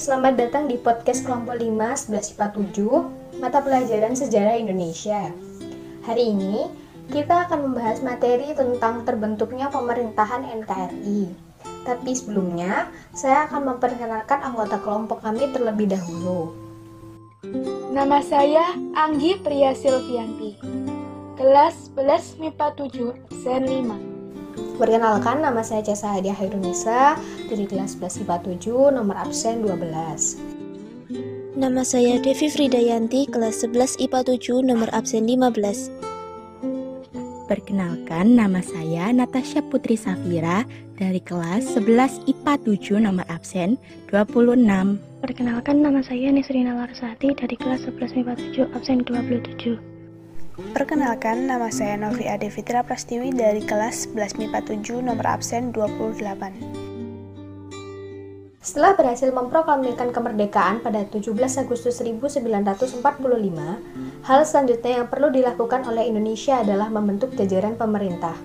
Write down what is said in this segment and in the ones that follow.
selamat datang di podcast kelompok 5 11 IPA 7 mata pelajaran sejarah Indonesia. Hari ini kita akan membahas materi tentang terbentuknya pemerintahan NKRI. Tapi sebelumnya, saya akan memperkenalkan anggota kelompok kami terlebih dahulu. Nama saya Anggi Priya Silvianti, kelas 11 MIPA 7, Sen 5. Perkenalkan, nama saya Cesa Hadiah Hairunisa dari kelas 11 IPA 7, nomor absen 12. Nama saya Devi Fridayanti, kelas 11 IPA 7, nomor absen 15. Perkenalkan, nama saya Natasha Putri Safira dari kelas 11 IPA 7, nomor absen 26. Perkenalkan, nama saya Nisrina Larsati dari kelas 11 MIPA 7, absen 27. Perkenalkan, nama saya Novi Ade Fitra Prastiwi dari kelas 11 MIPA 7 nomor absen 28. Setelah berhasil memproklamirkan kemerdekaan pada 17 Agustus 1945, hal selanjutnya yang perlu dilakukan oleh Indonesia adalah membentuk jajaran pemerintah.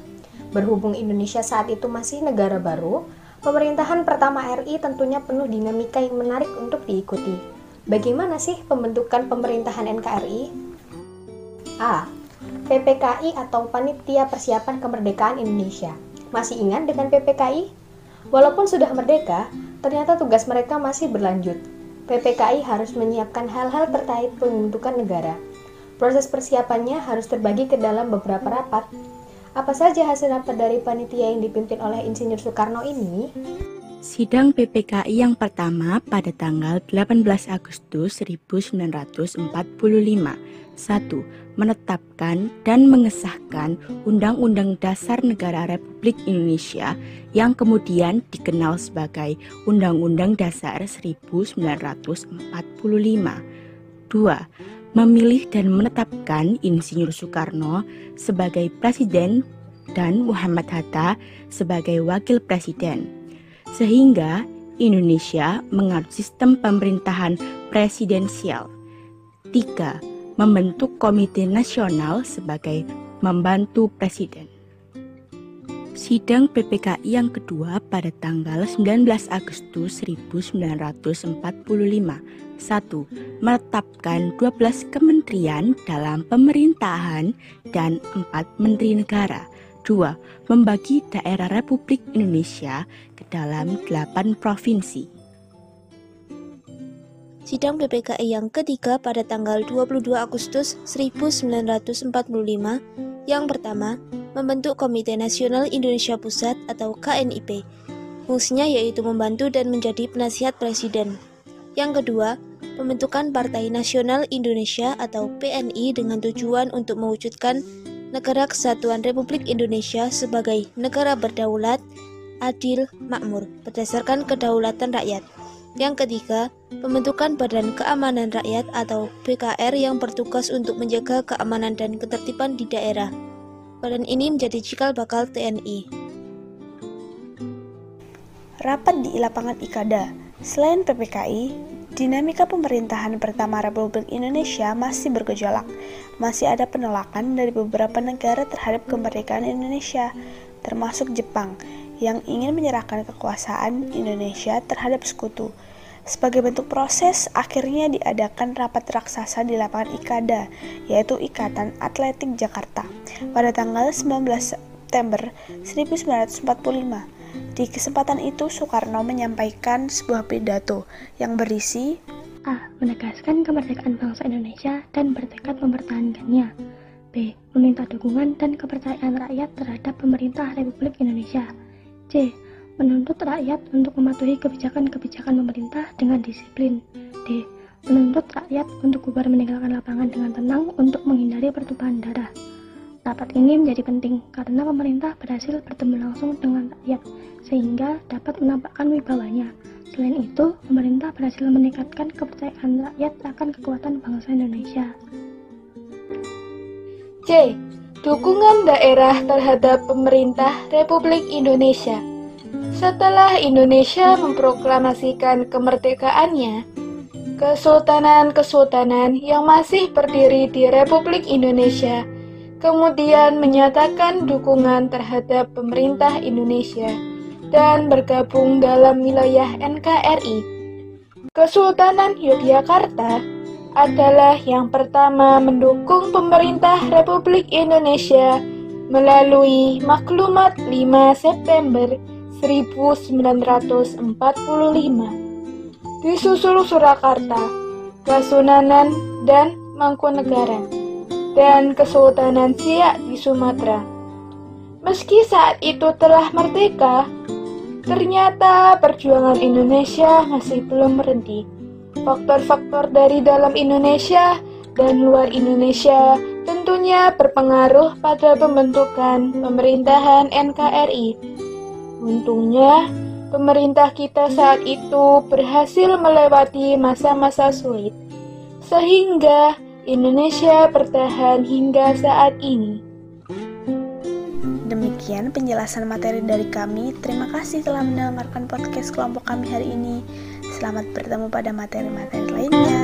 Berhubung Indonesia saat itu masih negara baru, pemerintahan pertama RI tentunya penuh dinamika yang menarik untuk diikuti. Bagaimana sih pembentukan pemerintahan NKRI? A. PPKI atau Panitia Persiapan Kemerdekaan Indonesia. Masih ingat dengan PPKI? Walaupun sudah merdeka, ternyata tugas mereka masih berlanjut. PPKI harus menyiapkan hal-hal terkait pembentukan negara. Proses persiapannya harus terbagi ke dalam beberapa rapat. Apa saja hasil rapat dari panitia yang dipimpin oleh Insinyur Soekarno ini? Sidang PPKI yang pertama pada tanggal 18 Agustus 1945 1. Menetapkan dan mengesahkan Undang-Undang Dasar Negara Republik Indonesia yang kemudian dikenal sebagai Undang-Undang Dasar 1945. 2. Memilih dan menetapkan Insinyur Soekarno sebagai Presiden dan Muhammad Hatta sebagai Wakil Presiden. Sehingga Indonesia menganut sistem pemerintahan presidensial. 3 membentuk Komite Nasional sebagai membantu Presiden. Sidang PPKI yang kedua pada tanggal 19 Agustus 1945 1. Menetapkan 12 kementerian dalam pemerintahan dan 4 menteri negara 2. Membagi daerah Republik Indonesia ke dalam 8 provinsi Sidang PPKI yang ketiga pada tanggal 22 Agustus 1945 yang pertama, membentuk Komite Nasional Indonesia Pusat atau KNIP. Fungsinya yaitu membantu dan menjadi penasihat presiden. Yang kedua, pembentukan Partai Nasional Indonesia atau PNI dengan tujuan untuk mewujudkan Negara Kesatuan Republik Indonesia sebagai negara berdaulat, adil, makmur, berdasarkan kedaulatan rakyat. Yang ketiga, pembentukan Badan Keamanan Rakyat atau BKR yang bertugas untuk menjaga keamanan dan ketertiban di daerah. Badan ini menjadi cikal bakal TNI. Rapat di lapangan Ikada. Selain PPKI, dinamika pemerintahan pertama Republik Indonesia masih bergejolak. Masih ada penolakan dari beberapa negara terhadap kemerdekaan Indonesia, termasuk Jepang yang ingin menyerahkan kekuasaan Indonesia terhadap sekutu. Sebagai bentuk proses, akhirnya diadakan rapat raksasa di lapangan IKADA, yaitu Ikatan Atletik Jakarta, pada tanggal 19 September 1945. Di kesempatan itu, Soekarno menyampaikan sebuah pidato yang berisi A. Menegaskan kemerdekaan bangsa Indonesia dan bertekad mempertahankannya. B. Meminta dukungan dan kepercayaan rakyat terhadap pemerintah Republik Indonesia. C. Menuntut rakyat untuk mematuhi kebijakan-kebijakan pemerintah dengan disiplin. D. Menuntut rakyat untuk bubar meninggalkan lapangan dengan tenang untuk menghindari pertumpahan darah. Rapat ini menjadi penting karena pemerintah berhasil bertemu langsung dengan rakyat sehingga dapat menampakkan wibawanya. Selain itu, pemerintah berhasil meningkatkan kepercayaan rakyat akan kekuatan bangsa Indonesia. C. Dukungan daerah terhadap pemerintah Republik Indonesia. Setelah Indonesia memproklamasikan kemerdekaannya, kesultanan-kesultanan yang masih berdiri di Republik Indonesia kemudian menyatakan dukungan terhadap pemerintah Indonesia dan bergabung dalam wilayah NKRI Kesultanan Yogyakarta adalah yang pertama mendukung pemerintah Republik Indonesia melalui maklumat 5 September 1945. Disusul Surakarta, Kasunanan, dan Mangkunegaran, dan Kesultanan Siak di Sumatera. Meski saat itu telah merdeka, ternyata perjuangan Indonesia masih belum berhenti. Faktor-faktor dari dalam Indonesia dan luar Indonesia tentunya berpengaruh pada pembentukan pemerintahan NKRI. Untungnya, pemerintah kita saat itu berhasil melewati masa-masa sulit, sehingga Indonesia bertahan hingga saat ini. Demikian penjelasan materi dari kami. Terima kasih telah mendengarkan podcast kelompok kami hari ini. Selamat bertemu pada materi-materi lainnya.